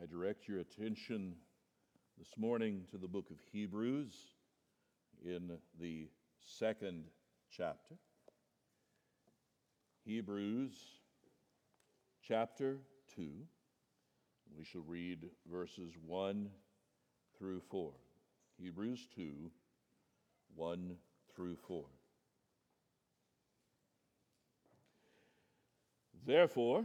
I direct your attention this morning to the book of Hebrews in the second chapter. Hebrews chapter 2. We shall read verses 1 through 4. Hebrews 2, 1 through 4. Therefore,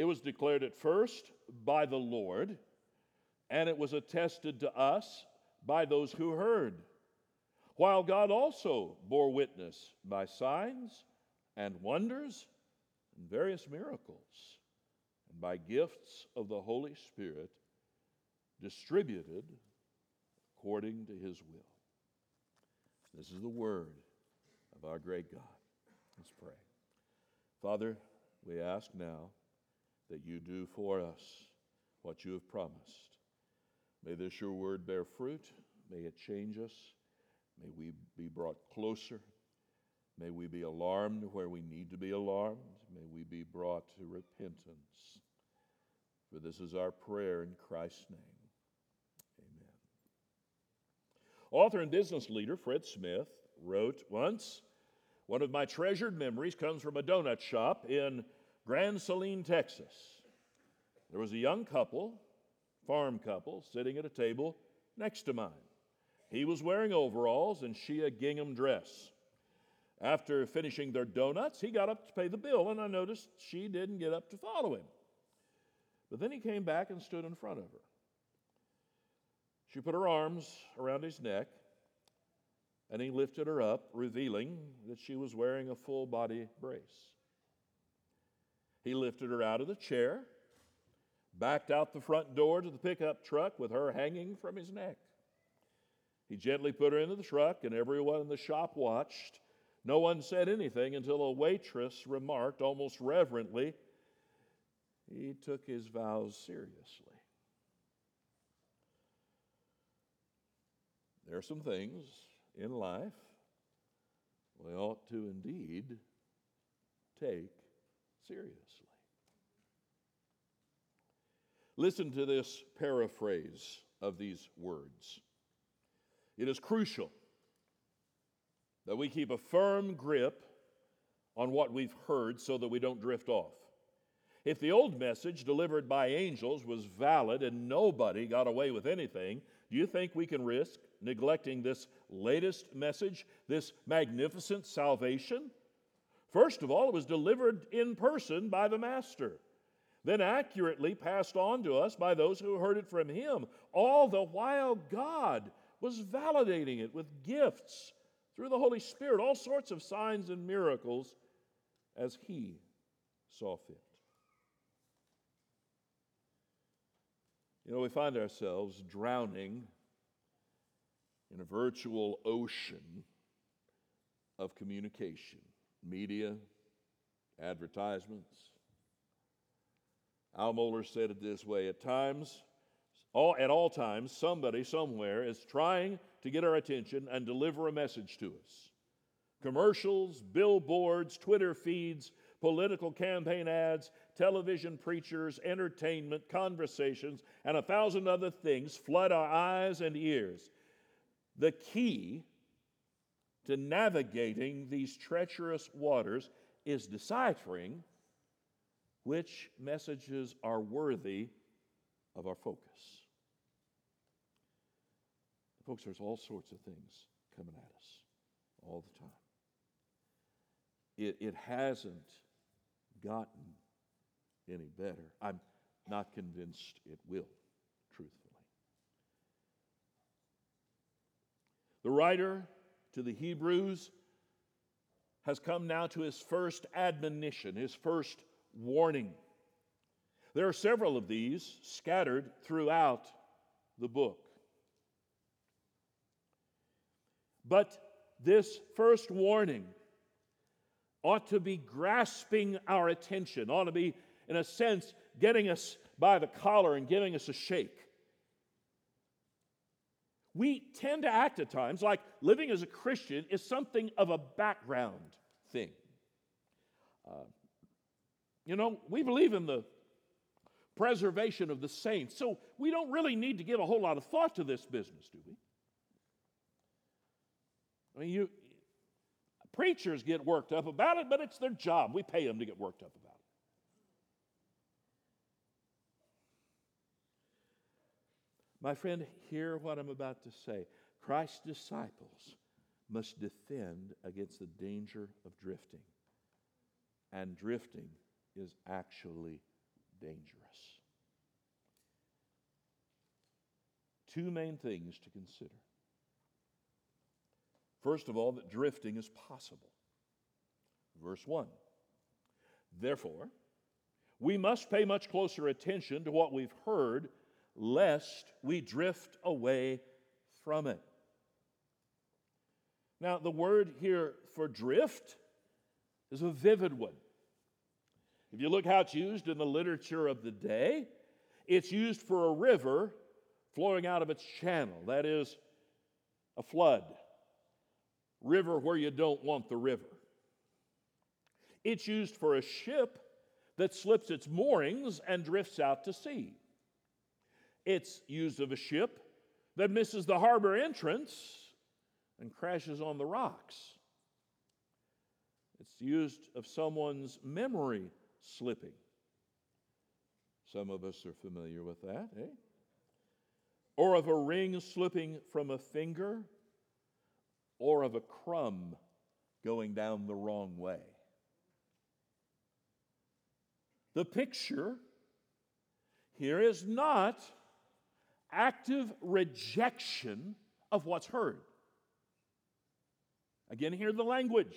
It was declared at first by the Lord, and it was attested to us by those who heard, while God also bore witness by signs and wonders and various miracles, and by gifts of the Holy Spirit distributed according to his will. This is the word of our great God. Let's pray. Father, we ask now that you do for us what you have promised. May this your word bear fruit. May it change us. May we be brought closer. May we be alarmed where we need to be alarmed. May we be brought to repentance. For this is our prayer in Christ's name. Amen. Author and business leader Fred Smith wrote once One of my treasured memories comes from a donut shop in Grand Saline, Texas. There was a young couple, farm couple, sitting at a table next to mine. He was wearing overalls and she a gingham dress. After finishing their donuts, he got up to pay the bill, and I noticed she didn't get up to follow him. But then he came back and stood in front of her. She put her arms around his neck, and he lifted her up, revealing that she was wearing a full body brace. He lifted her out of the chair, backed out the front door to the pickup truck with her hanging from his neck. He gently put her into the truck, and everyone in the shop watched. No one said anything until a waitress remarked almost reverently, He took his vows seriously. There are some things in life we ought to indeed take seriously. Listen to this paraphrase of these words. It is crucial that we keep a firm grip on what we've heard so that we don't drift off. If the old message delivered by angels was valid and nobody got away with anything, do you think we can risk neglecting this latest message, this magnificent salvation? First of all, it was delivered in person by the Master, then accurately passed on to us by those who heard it from him, all the while God was validating it with gifts through the Holy Spirit, all sorts of signs and miracles as he saw fit. You know, we find ourselves drowning in a virtual ocean of communication media, advertisements. Al Mohler said it this way at times, all, at all times, somebody somewhere is trying to get our attention and deliver a message to us. Commercials, billboards, Twitter feeds, political campaign ads, television preachers, entertainment, conversations, and a thousand other things flood our eyes and ears. The key to navigating these treacherous waters is deciphering which messages are worthy of our focus. Folks, there's all sorts of things coming at us all the time. It, it hasn't gotten any better. I'm not convinced it will, truthfully. The writer to the Hebrews has come now to his first admonition, his first warning. There are several of these scattered throughout the book. But this first warning ought to be grasping our attention, ought to be, in a sense, getting us by the collar and giving us a shake. We tend to act at times like living as a Christian is something of a background thing. Uh, you know, we believe in the preservation of the saints, so we don't really need to give a whole lot of thought to this business, do we? I mean, you, preachers get worked up about it, but it's their job. We pay them to get worked up about it. My friend, hear what I'm about to say. Christ's disciples must defend against the danger of drifting. And drifting is actually dangerous. Two main things to consider. First of all, that drifting is possible. Verse 1 Therefore, we must pay much closer attention to what we've heard, lest we drift away from it. Now, the word here for drift is a vivid one. If you look how it's used in the literature of the day, it's used for a river flowing out of its channel, that is, a flood river where you don't want the river. It's used for a ship that slips its moorings and drifts out to sea. It's used of a ship that misses the harbor entrance and crashes on the rocks. It's used of someone's memory slipping. Some of us are familiar with that, eh? Or of a ring slipping from a finger or of a crumb going down the wrong way. The picture here is not active rejection of what's heard. Again, hear the language.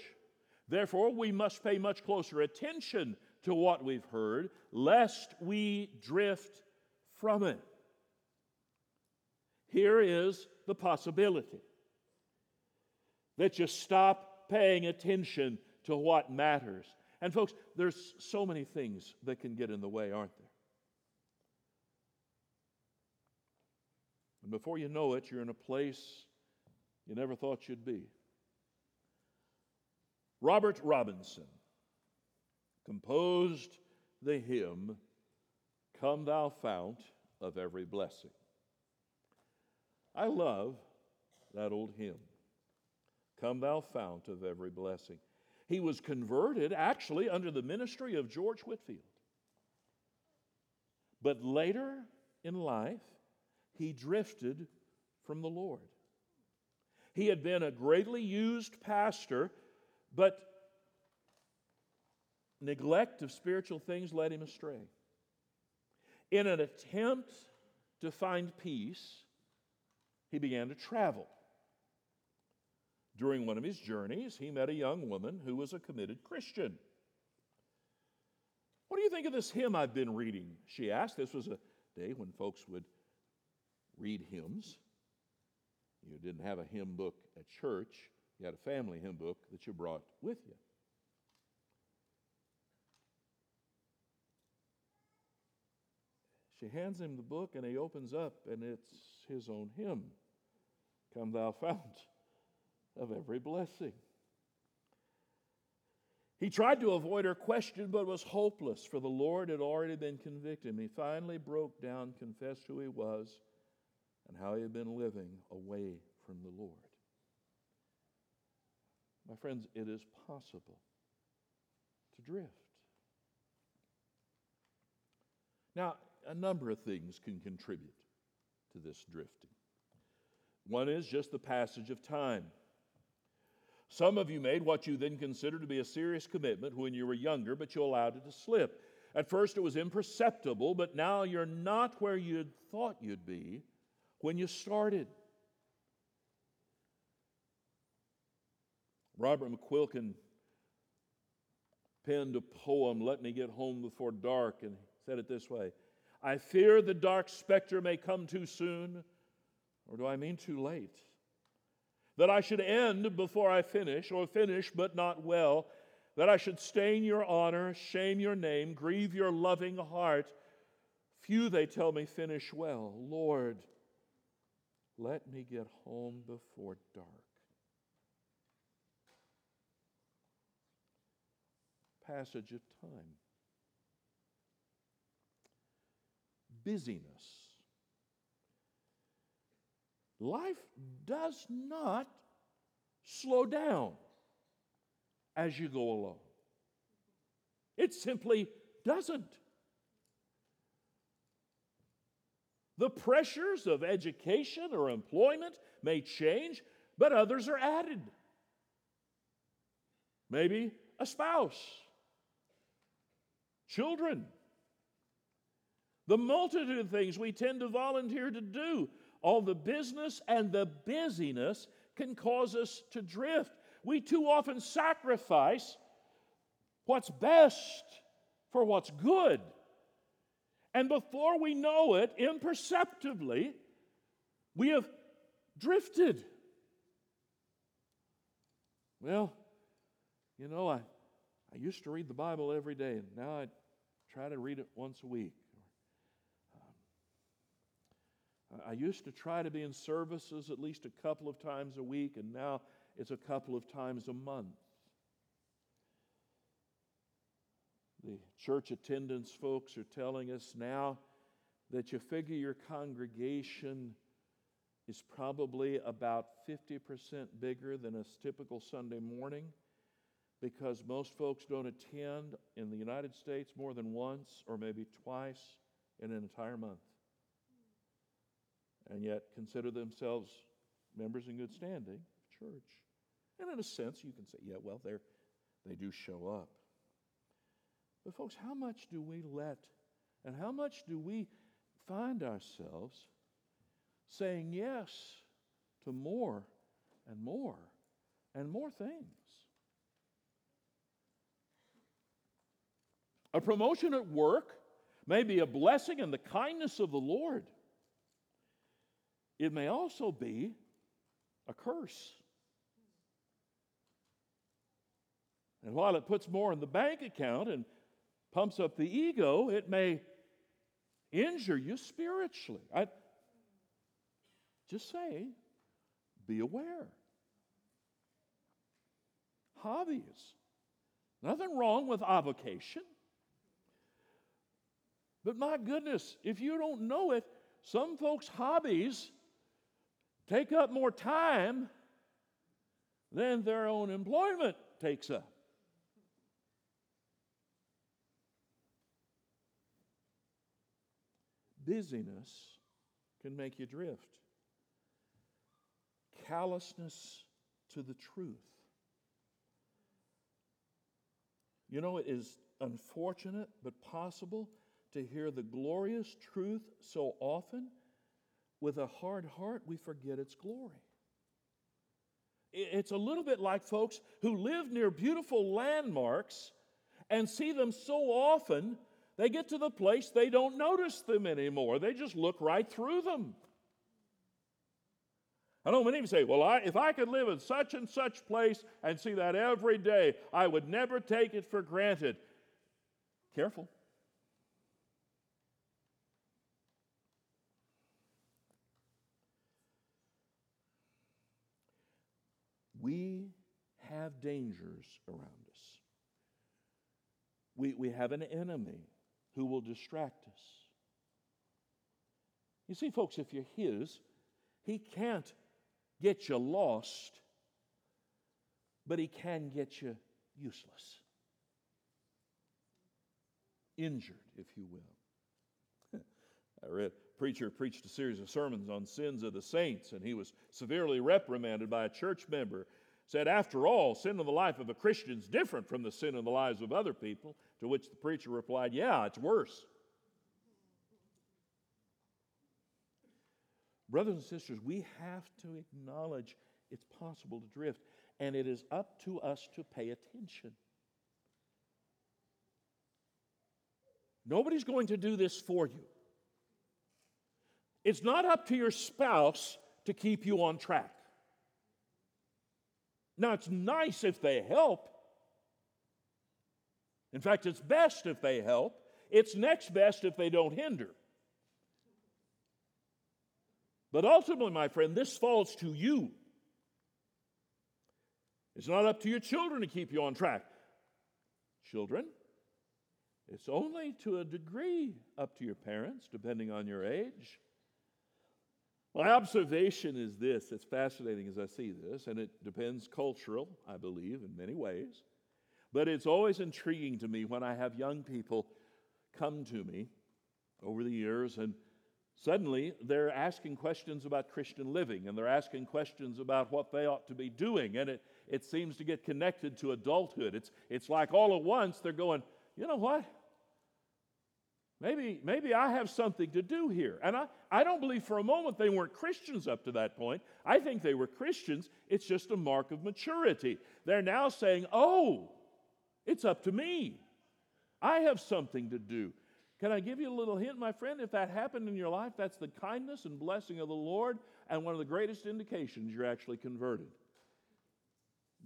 Therefore, we must pay much closer attention to what we've heard, lest we drift from it. Here is the possibility that you stop paying attention to what matters. And, folks, there's so many things that can get in the way, aren't there? And before you know it, you're in a place you never thought you'd be. Robert Robinson composed the hymn, Come Thou Fount of Every Blessing. I love that old hymn. Come, thou fount of every blessing. He was converted actually under the ministry of George Whitefield. But later in life, he drifted from the Lord. He had been a greatly used pastor, but neglect of spiritual things led him astray. In an attempt to find peace, he began to travel. During one of his journeys, he met a young woman who was a committed Christian. What do you think of this hymn I've been reading? She asked. This was a day when folks would read hymns. You didn't have a hymn book at church, you had a family hymn book that you brought with you. She hands him the book and he opens up, and it's his own hymn Come, thou fount of every blessing. He tried to avoid her question, but was hopeless, for the Lord had already been convicted. He finally broke down, confessed who he was, and how he had been living away from the Lord. My friends, it is possible to drift. Now, a number of things can contribute to this drifting. One is just the passage of time. Some of you made what you then considered to be a serious commitment when you were younger, but you allowed it to slip. At first, it was imperceptible, but now you're not where you'd thought you'd be when you started. Robert McQuilkin penned a poem, Let Me Get Home Before Dark, and said it this way I fear the dark specter may come too soon, or do I mean too late? That I should end before I finish, or finish but not well, that I should stain your honor, shame your name, grieve your loving heart. Few, they tell me, finish well. Lord, let me get home before dark. Passage of time. Busyness. Life does not slow down as you go along. It simply doesn't. The pressures of education or employment may change, but others are added. Maybe a spouse, children. The multitude of things we tend to volunteer to do, all the business and the busyness can cause us to drift. We too often sacrifice what's best for what's good. And before we know it, imperceptibly, we have drifted. Well, you know, I, I used to read the Bible every day, and now I try to read it once a week. Um, I used to try to be in services at least a couple of times a week, and now it's a couple of times a month. The church attendance folks are telling us now that you figure your congregation is probably about 50% bigger than a typical Sunday morning because most folks don't attend in the United States more than once or maybe twice in an entire month. And yet consider themselves members in good standing of church. And in a sense, you can say, yeah, well, they they do show up. But, folks, how much do we let and how much do we find ourselves saying yes to more and more and more things? A promotion at work may be a blessing and the kindness of the Lord. It may also be a curse. And while it puts more in the bank account and pumps up the ego, it may injure you spiritually. I just say, be aware. Hobbies. Nothing wrong with avocation. But my goodness, if you don't know it, some folks' hobbies take up more time than their own employment takes up. Busyness can make you drift. Callousness to the truth. You know, it is unfortunate but possible to hear the glorious truth so often. With a hard heart, we forget its glory. It's a little bit like folks who live near beautiful landmarks and see them so often they get to the place they don't notice them anymore. They just look right through them. I know many of you say, Well, I, if I could live in such and such place and see that every day, I would never take it for granted. Careful. We have dangers around us. We, we have an enemy who will distract us. You see, folks, if you're His, He can't get you lost, but He can get you useless, injured, if you will. I read a preacher preached a series of sermons on sins of the saints, and he was severely reprimanded by a church member said, After all, sin in the life of a Christian is different from the sin in the lives of other people. To which the preacher replied, Yeah, it's worse. Brothers and sisters, we have to acknowledge it's possible to drift, and it is up to us to pay attention. Nobody's going to do this for you. It's not up to your spouse to keep you on track. Now, it's nice if they help. In fact, it's best if they help. It's next best if they don't hinder. But ultimately, my friend, this falls to you. It's not up to your children to keep you on track. Children, it's only to a degree up to your parents, depending on your age. My observation is this it's fascinating as I see this, and it depends cultural, I believe, in many ways. But it's always intriguing to me when I have young people come to me over the years and suddenly they're asking questions about Christian living and they're asking questions about what they ought to be doing. And it, it seems to get connected to adulthood. It's, it's like all at once they're going, you know what? Maybe, maybe I have something to do here. And I, I don't believe for a moment they weren't Christians up to that point. I think they were Christians. It's just a mark of maturity. They're now saying, oh, it's up to me. I have something to do. Can I give you a little hint, my friend? If that happened in your life, that's the kindness and blessing of the Lord and one of the greatest indications you're actually converted.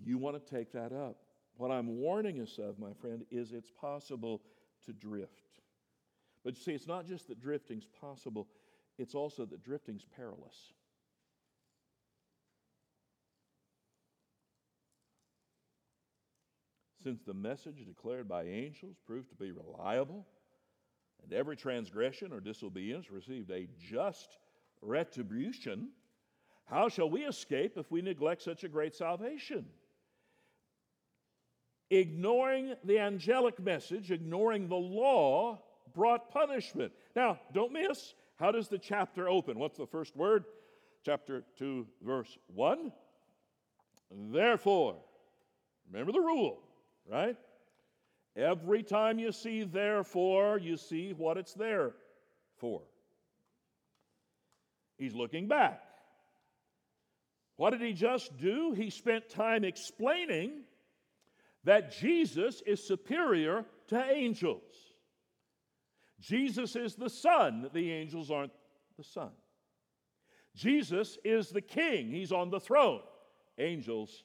You want to take that up. What I'm warning us of, my friend, is it's possible to drift. But you see, it's not just that drifting's possible, it's also that drifting's perilous. Since the message declared by angels proved to be reliable, and every transgression or disobedience received a just retribution, how shall we escape if we neglect such a great salvation? Ignoring the angelic message, ignoring the law, brought punishment. Now, don't miss, how does the chapter open? What's the first word? Chapter 2, verse 1. Therefore, remember the rule, right? Every time you see therefore, you see what it's there for. He's looking back. What did he just do? He spent time explaining that Jesus is superior to angels. Jesus is the Son, the angels aren't the Son. Jesus is the King, He's on the throne. Angels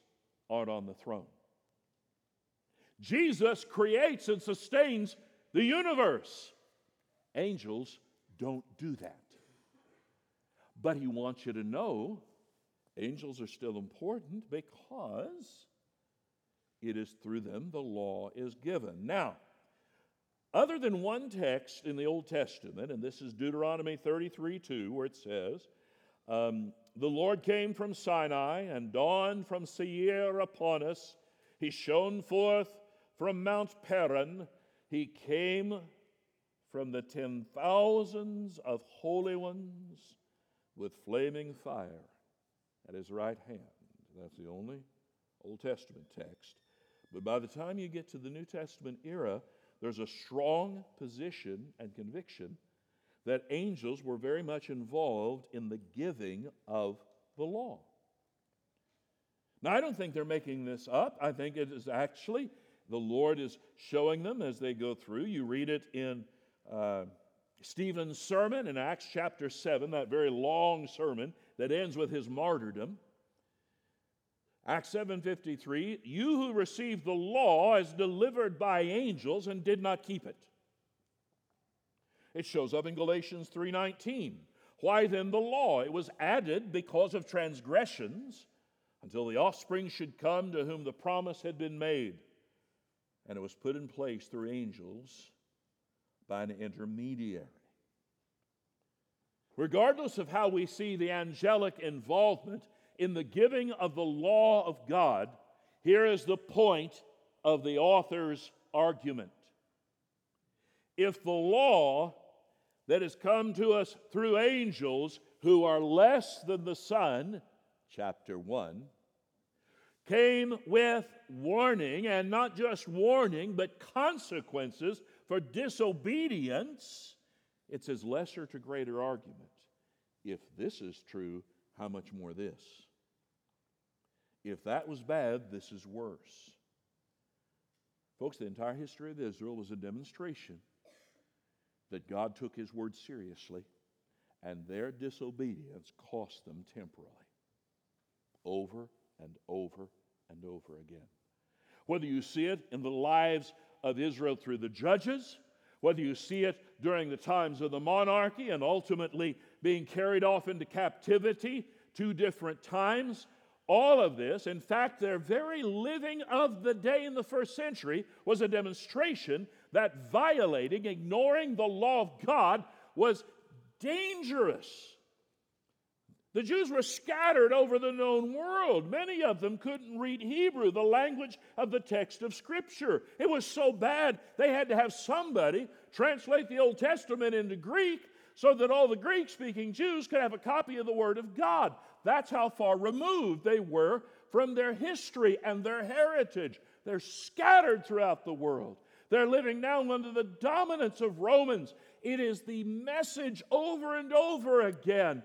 aren't on the throne. Jesus creates and sustains the universe. Angels don't do that. But He wants you to know angels are still important because it is through them the law is given. Now, other than one text in the Old Testament, and this is Deuteronomy 33 2, where it says, um, The Lord came from Sinai and dawned from Seir upon us. He shone forth from Mount Paran. He came from the ten thousands of holy ones with flaming fire at his right hand. That's the only Old Testament text. But by the time you get to the New Testament era, there's a strong position and conviction that angels were very much involved in the giving of the law. Now, I don't think they're making this up. I think it is actually the Lord is showing them as they go through. You read it in uh, Stephen's sermon in Acts chapter 7, that very long sermon that ends with his martyrdom. Acts 7:53, you who received the law as delivered by angels and did not keep it. It shows up in Galatians 3:19. Why then the law? It was added because of transgressions until the offspring should come to whom the promise had been made. And it was put in place through angels by an intermediary. Regardless of how we see the angelic involvement, in the giving of the law of God, here is the point of the author's argument. If the law that has come to us through angels who are less than the Son, chapter 1, came with warning, and not just warning, but consequences for disobedience, it's his lesser to greater argument. If this is true, how much more this? If that was bad, this is worse. Folks, the entire history of Israel was a demonstration that God took his word seriously, and their disobedience cost them temporally. Over and over and over again. Whether you see it in the lives of Israel through the judges, whether you see it during the times of the monarchy and ultimately being carried off into captivity two different times, all of this, in fact, their very living of the day in the first century was a demonstration that violating, ignoring the law of God was dangerous. The Jews were scattered over the known world. Many of them couldn't read Hebrew, the language of the text of Scripture. It was so bad, they had to have somebody translate the Old Testament into Greek so that all the Greek speaking Jews could have a copy of the Word of God. That's how far removed they were from their history and their heritage. They're scattered throughout the world. They're living now under the dominance of Romans. It is the message over and over again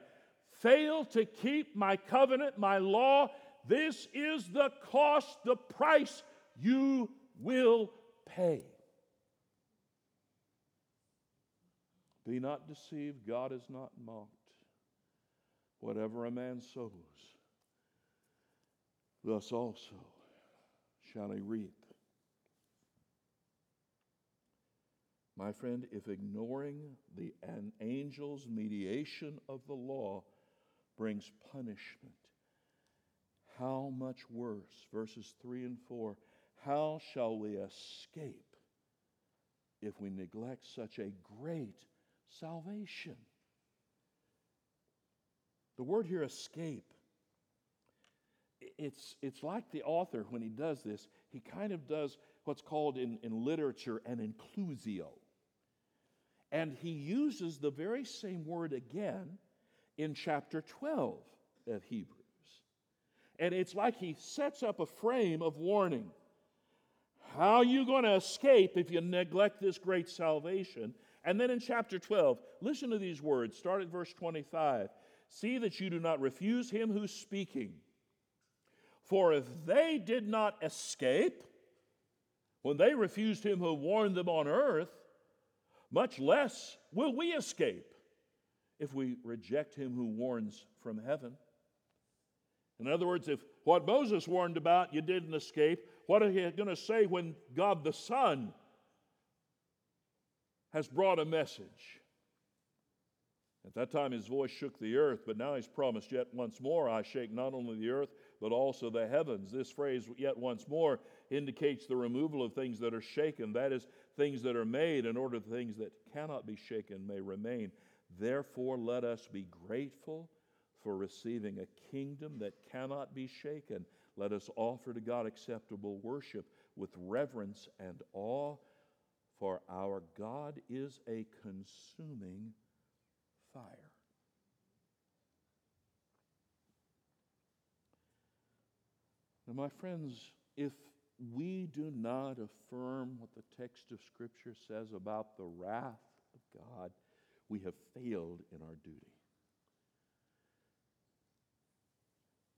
fail to keep my covenant, my law. This is the cost, the price you will pay. Be not deceived, God is not mocked. Whatever a man sows, thus also shall he reap. My friend, if ignoring the an angel's mediation of the law brings punishment, how much worse, verses 3 and 4, how shall we escape if we neglect such a great salvation? The word here, escape, it's, it's like the author, when he does this, he kind of does what's called in, in literature an inclusio. And he uses the very same word again in chapter 12 of Hebrews. And it's like he sets up a frame of warning. How are you going to escape if you neglect this great salvation? And then in chapter 12, listen to these words. Start at verse 25. See that you do not refuse him who's speaking. For if they did not escape, when they refused him who warned them on earth, much less will we escape if we reject him who warns from heaven. In other words, if what Moses warned about you didn't escape, what are you going to say when God the Son has brought a message? At that time, his voice shook the earth, but now he's promised, Yet once more I shake not only the earth, but also the heavens. This phrase, yet once more, indicates the removal of things that are shaken. That is, things that are made in order that things that cannot be shaken may remain. Therefore, let us be grateful for receiving a kingdom that cannot be shaken. Let us offer to God acceptable worship with reverence and awe, for our God is a consuming fire. Now, my friends, if we do not affirm what the text of Scripture says about the wrath of God, we have failed in our duty.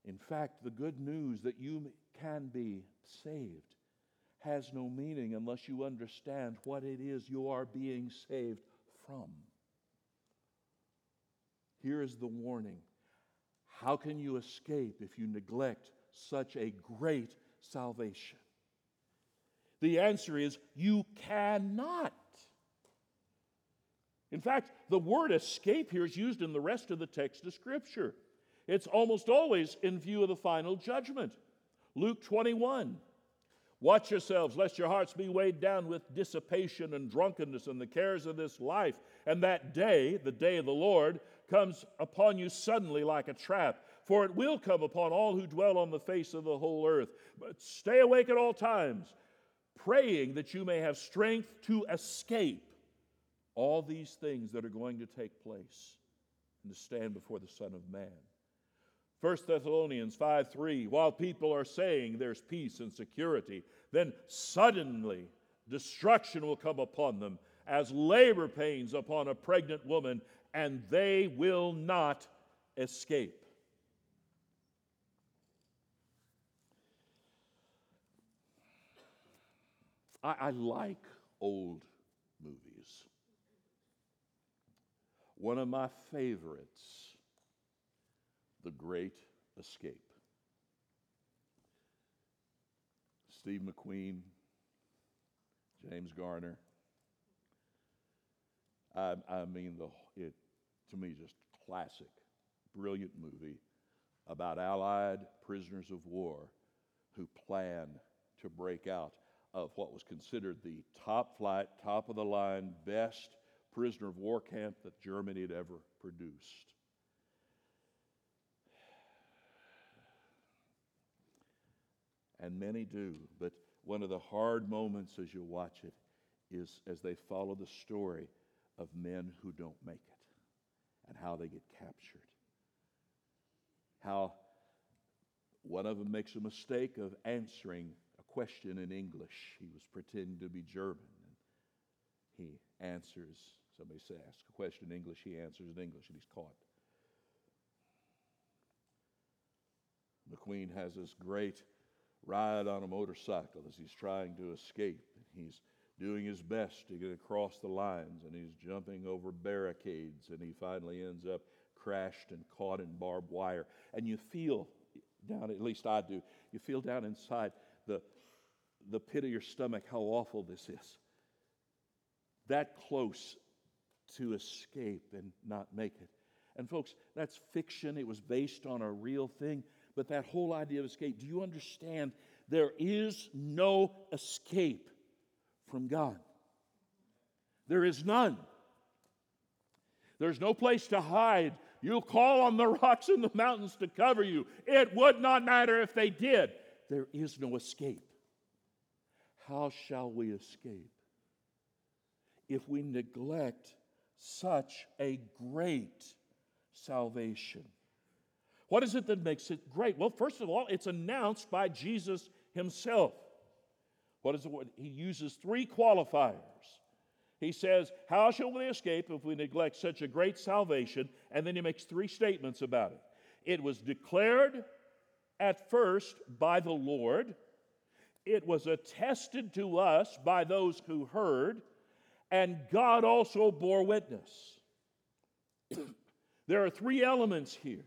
In fact, the good news that you can be saved has no meaning unless you understand what it is you are being saved from. Here is the warning How can you escape if you neglect such a great salvation? The answer is you cannot. In fact, the word escape here is used in the rest of the text of Scripture. It's almost always in view of the final judgment. Luke 21. Watch yourselves, lest your hearts be weighed down with dissipation and drunkenness and the cares of this life. And that day, the day of the Lord, comes upon you suddenly like a trap. For it will come upon all who dwell on the face of the whole earth. But stay awake at all times, praying that you may have strength to escape all these things that are going to take place and to stand before the Son of Man. 1 Thessalonians 5 3, while people are saying there's peace and security, then suddenly destruction will come upon them as labor pains upon a pregnant woman, and they will not escape. I, I like old movies. One of my favorites, The Great Escape. Steve McQueen, James Garner. I, I mean, the, it, to me, just classic, brilliant movie about Allied prisoners of war who plan to break out of what was considered the top flight, top of the line, best prisoner of war camp that Germany had ever produced. And many do, but one of the hard moments as you watch it is as they follow the story of men who don't make it and how they get captured. How one of them makes a mistake of answering a question in English. He was pretending to be German. And he answers, somebody says, ask a question in English, he answers in English, and he's caught. McQueen has this great ride on a motorcycle as he's trying to escape. He's doing his best to get across the lines and he's jumping over barricades and he finally ends up crashed and caught in barbed wire. And you feel down, at least I do, you feel down inside the, the pit of your stomach how awful this is. That close to escape and not make it. And folks, that's fiction. It was based on a real thing. But that whole idea of escape, do you understand? There is no escape from God. There is none. There's no place to hide. You'll call on the rocks and the mountains to cover you. It would not matter if they did. There is no escape. How shall we escape if we neglect such a great salvation? What is it that makes it great? Well, first of all, it's announced by Jesus himself. What is it? He uses three qualifiers. He says, How shall we escape if we neglect such a great salvation? And then he makes three statements about it. It was declared at first by the Lord, it was attested to us by those who heard, and God also bore witness. there are three elements here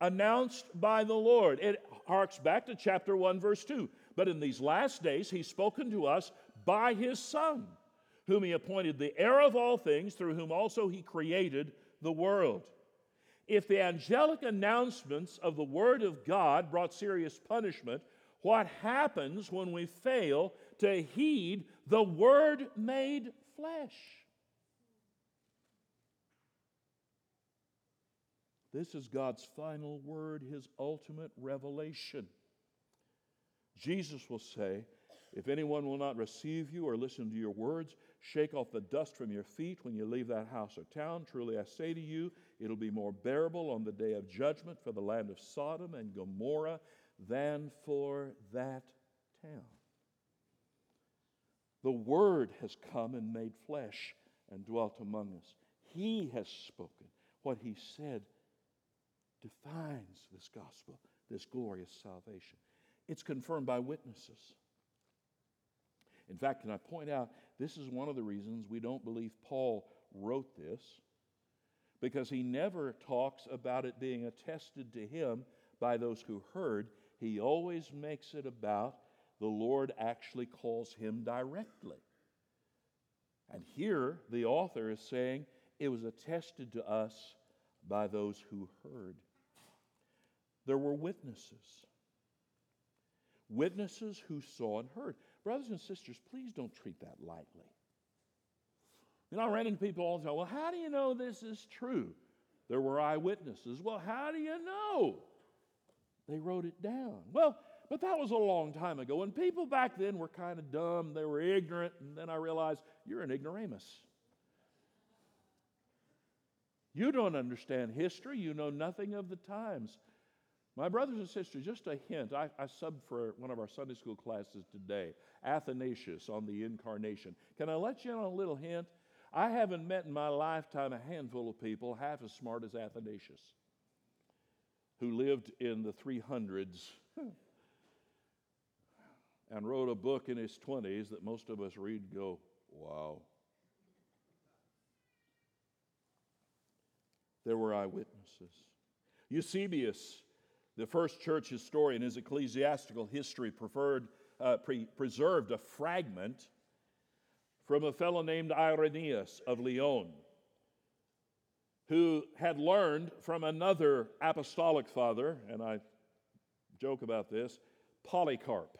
announced by the Lord. It harks back to chapter 1, verse 2. But in these last days, he's spoken to us by his Son, whom he appointed the heir of all things, through whom also he created the world. If the angelic announcements of the Word of God brought serious punishment, what happens when we fail to heed the Word made flesh? This is God's final word, His ultimate revelation. Jesus will say, If anyone will not receive you or listen to your words, shake off the dust from your feet when you leave that house or town. Truly I say to you, it'll be more bearable on the day of judgment for the land of Sodom and Gomorrah than for that town. The Word has come and made flesh and dwelt among us. He has spoken what He said defines this gospel, this glorious salvation. It's confirmed by witnesses. In fact, can I point out, this is one of the reasons we don't believe Paul wrote this, because he never talks about it being attested to him by those who heard. He always makes it about the Lord actually calls him directly. And here, the author is saying it was attested to us by those who heard. There were witnesses. Witnesses who saw and heard. Brothers and sisters, please don't treat that lightly. You know, I ran into people all the time. Well, how do you know this is true? There were eyewitnesses. Well, how do you know? They wrote it down. Well, but that was a long time ago. And people back then were kind of dumb, they were ignorant. And then I realized you're an ignoramus. You don't understand history, you know nothing of the times. My brothers and sisters, just a hint. I, I subbed for one of our Sunday school classes today, Athanasius on the incarnation. Can I let you in on a little hint? I haven't met in my lifetime a handful of people half as smart as Athanasius, who lived in the 300s and wrote a book in his 20s that most of us read go, wow. there were eyewitnesses. Eusebius, the first church historian, his ecclesiastical history preferred, uh, pre- preserved a fragment from a fellow named Irenaeus of Lyon, who had learned from another apostolic father, and I joke about this, Polycarp.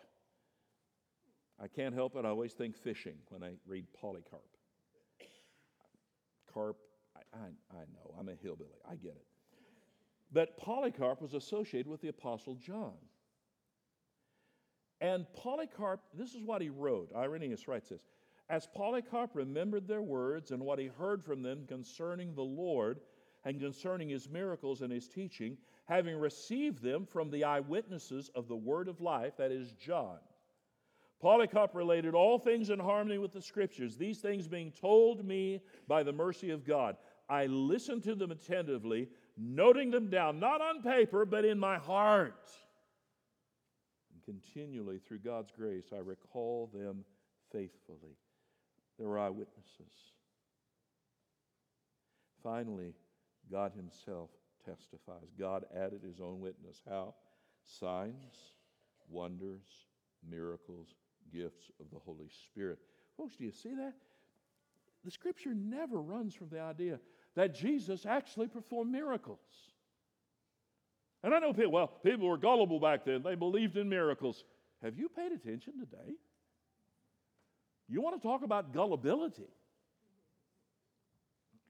I can't help it, I always think fishing when I read Polycarp. Carp, I, I, I know, I'm a hillbilly, I get it. But Polycarp was associated with the Apostle John. And Polycarp, this is what he wrote. Irenaeus writes this As Polycarp remembered their words and what he heard from them concerning the Lord and concerning his miracles and his teaching, having received them from the eyewitnesses of the word of life, that is, John. Polycarp related all things in harmony with the scriptures, these things being told me by the mercy of God. I listened to them attentively, noting them down, not on paper, but in my heart. And continually, through God's grace, I recall them faithfully. There were eyewitnesses. Finally, God Himself testifies. God added His own witness. How? Signs, wonders, miracles, gifts of the Holy Spirit. Folks, do you see that? The scripture never runs from the idea that Jesus actually performed miracles. And I know people, well, people were gullible back then. They believed in miracles. Have you paid attention today? You want to talk about gullibility?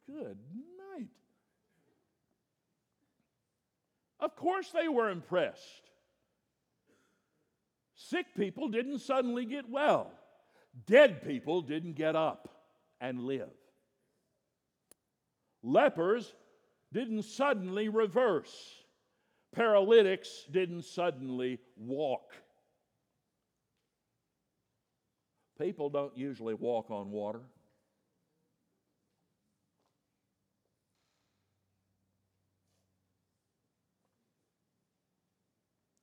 Good night. Of course, they were impressed. Sick people didn't suddenly get well, dead people didn't get up and live. Lepers didn't suddenly reverse, paralytics didn't suddenly walk. People don't usually walk on water.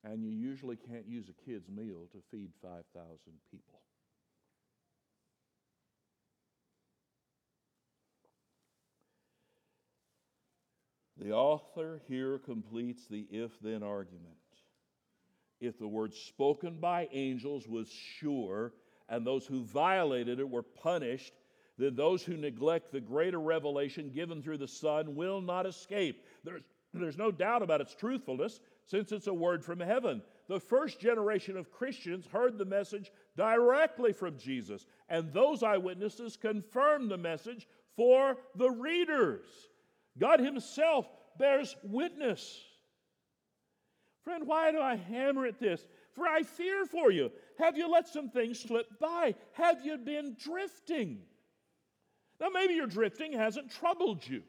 And you usually can't use a kid's meal to feed 5,000 people. The author here completes the if then argument. If the word spoken by angels was sure, and those who violated it were punished, then those who neglect the greater revelation given through the Son will not escape. There's, there's no doubt about its truthfulness since it's a word from heaven. The first generation of Christians heard the message directly from Jesus, and those eyewitnesses confirmed the message for the readers. God Himself bears witness. Friend, why do I hammer at this? For I fear for you. Have you let some things slip by? Have you been drifting? Now, maybe your drifting hasn't troubled you.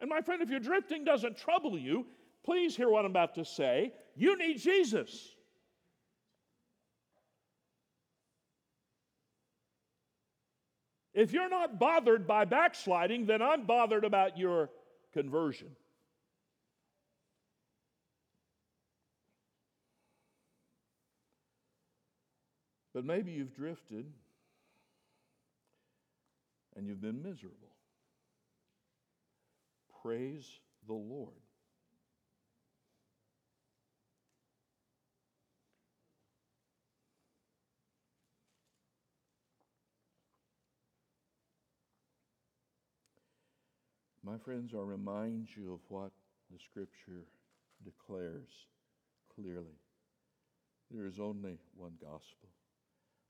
And my friend, if your drifting doesn't trouble you, Please hear what I'm about to say. You need Jesus. If you're not bothered by backsliding, then I'm bothered about your conversion. But maybe you've drifted and you've been miserable. Praise the Lord. My friends, I remind you of what the Scripture declares clearly. There is only one gospel.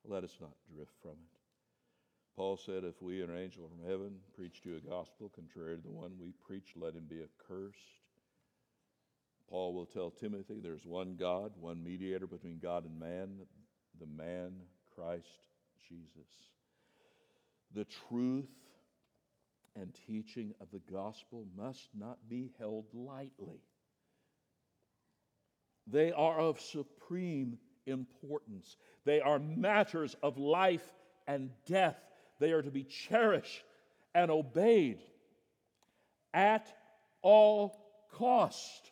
Let us not drift from it. Paul said, If we, an angel from heaven, preach to you a gospel contrary to the one we preach, let him be accursed. Paul will tell Timothy, There's one God, one mediator between God and man, the man Christ Jesus. The truth and teaching of the gospel must not be held lightly. They are of supreme importance. They are matters of life and death. They are to be cherished and obeyed at all cost.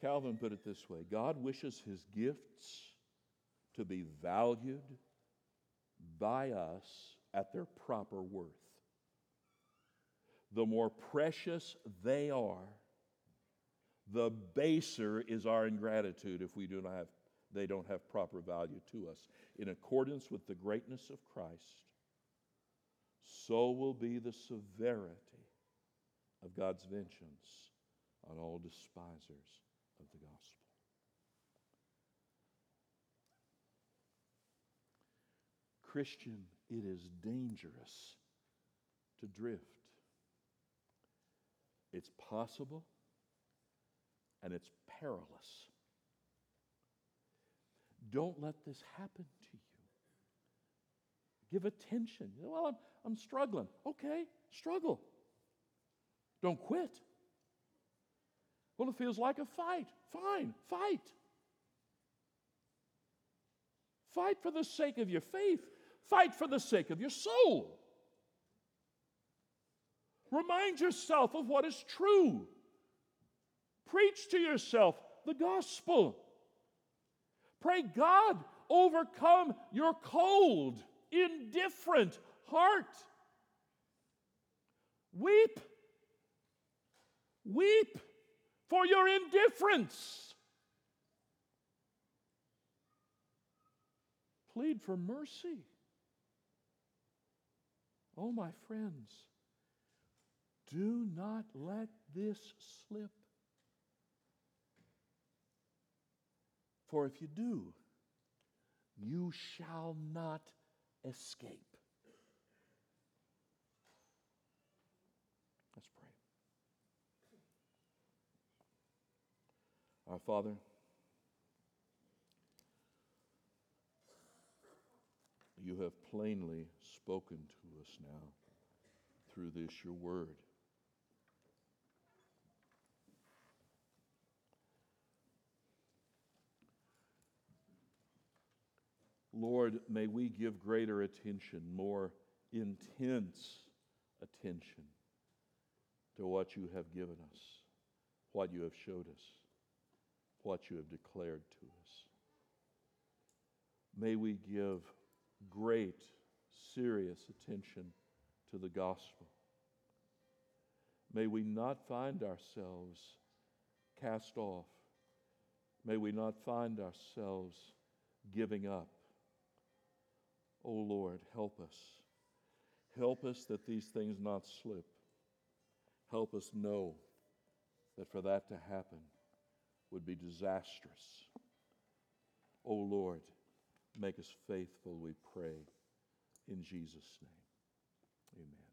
Calvin put it this way God wishes his gifts to be valued, by us at their proper worth. The more precious they are, the baser is our ingratitude if we do not have they don't have proper value to us. In accordance with the greatness of Christ, so will be the severity of God's vengeance on all despisers of the gospel. Christian, it is dangerous to drift. It's possible and it's perilous. Don't let this happen to you. Give attention. Well, I'm, I'm struggling. Okay, struggle. Don't quit. Well, it feels like a fight. Fine, fight. Fight for the sake of your faith, fight for the sake of your soul. Remind yourself of what is true. Preach to yourself the gospel. Pray God overcome your cold, indifferent heart. Weep. Weep for your indifference. Plead for mercy. Oh, my friends, do not let this slip. For if you do, you shall not escape. Let's pray. Our Father, you have plainly spoken to us now through this, your word. Lord, may we give greater attention, more intense attention to what you have given us, what you have showed us, what you have declared to us. May we give great, serious attention to the gospel. May we not find ourselves cast off. May we not find ourselves giving up. Oh Lord, help us. Help us that these things not slip. Help us know that for that to happen would be disastrous. Oh Lord, make us faithful, we pray. In Jesus' name, amen.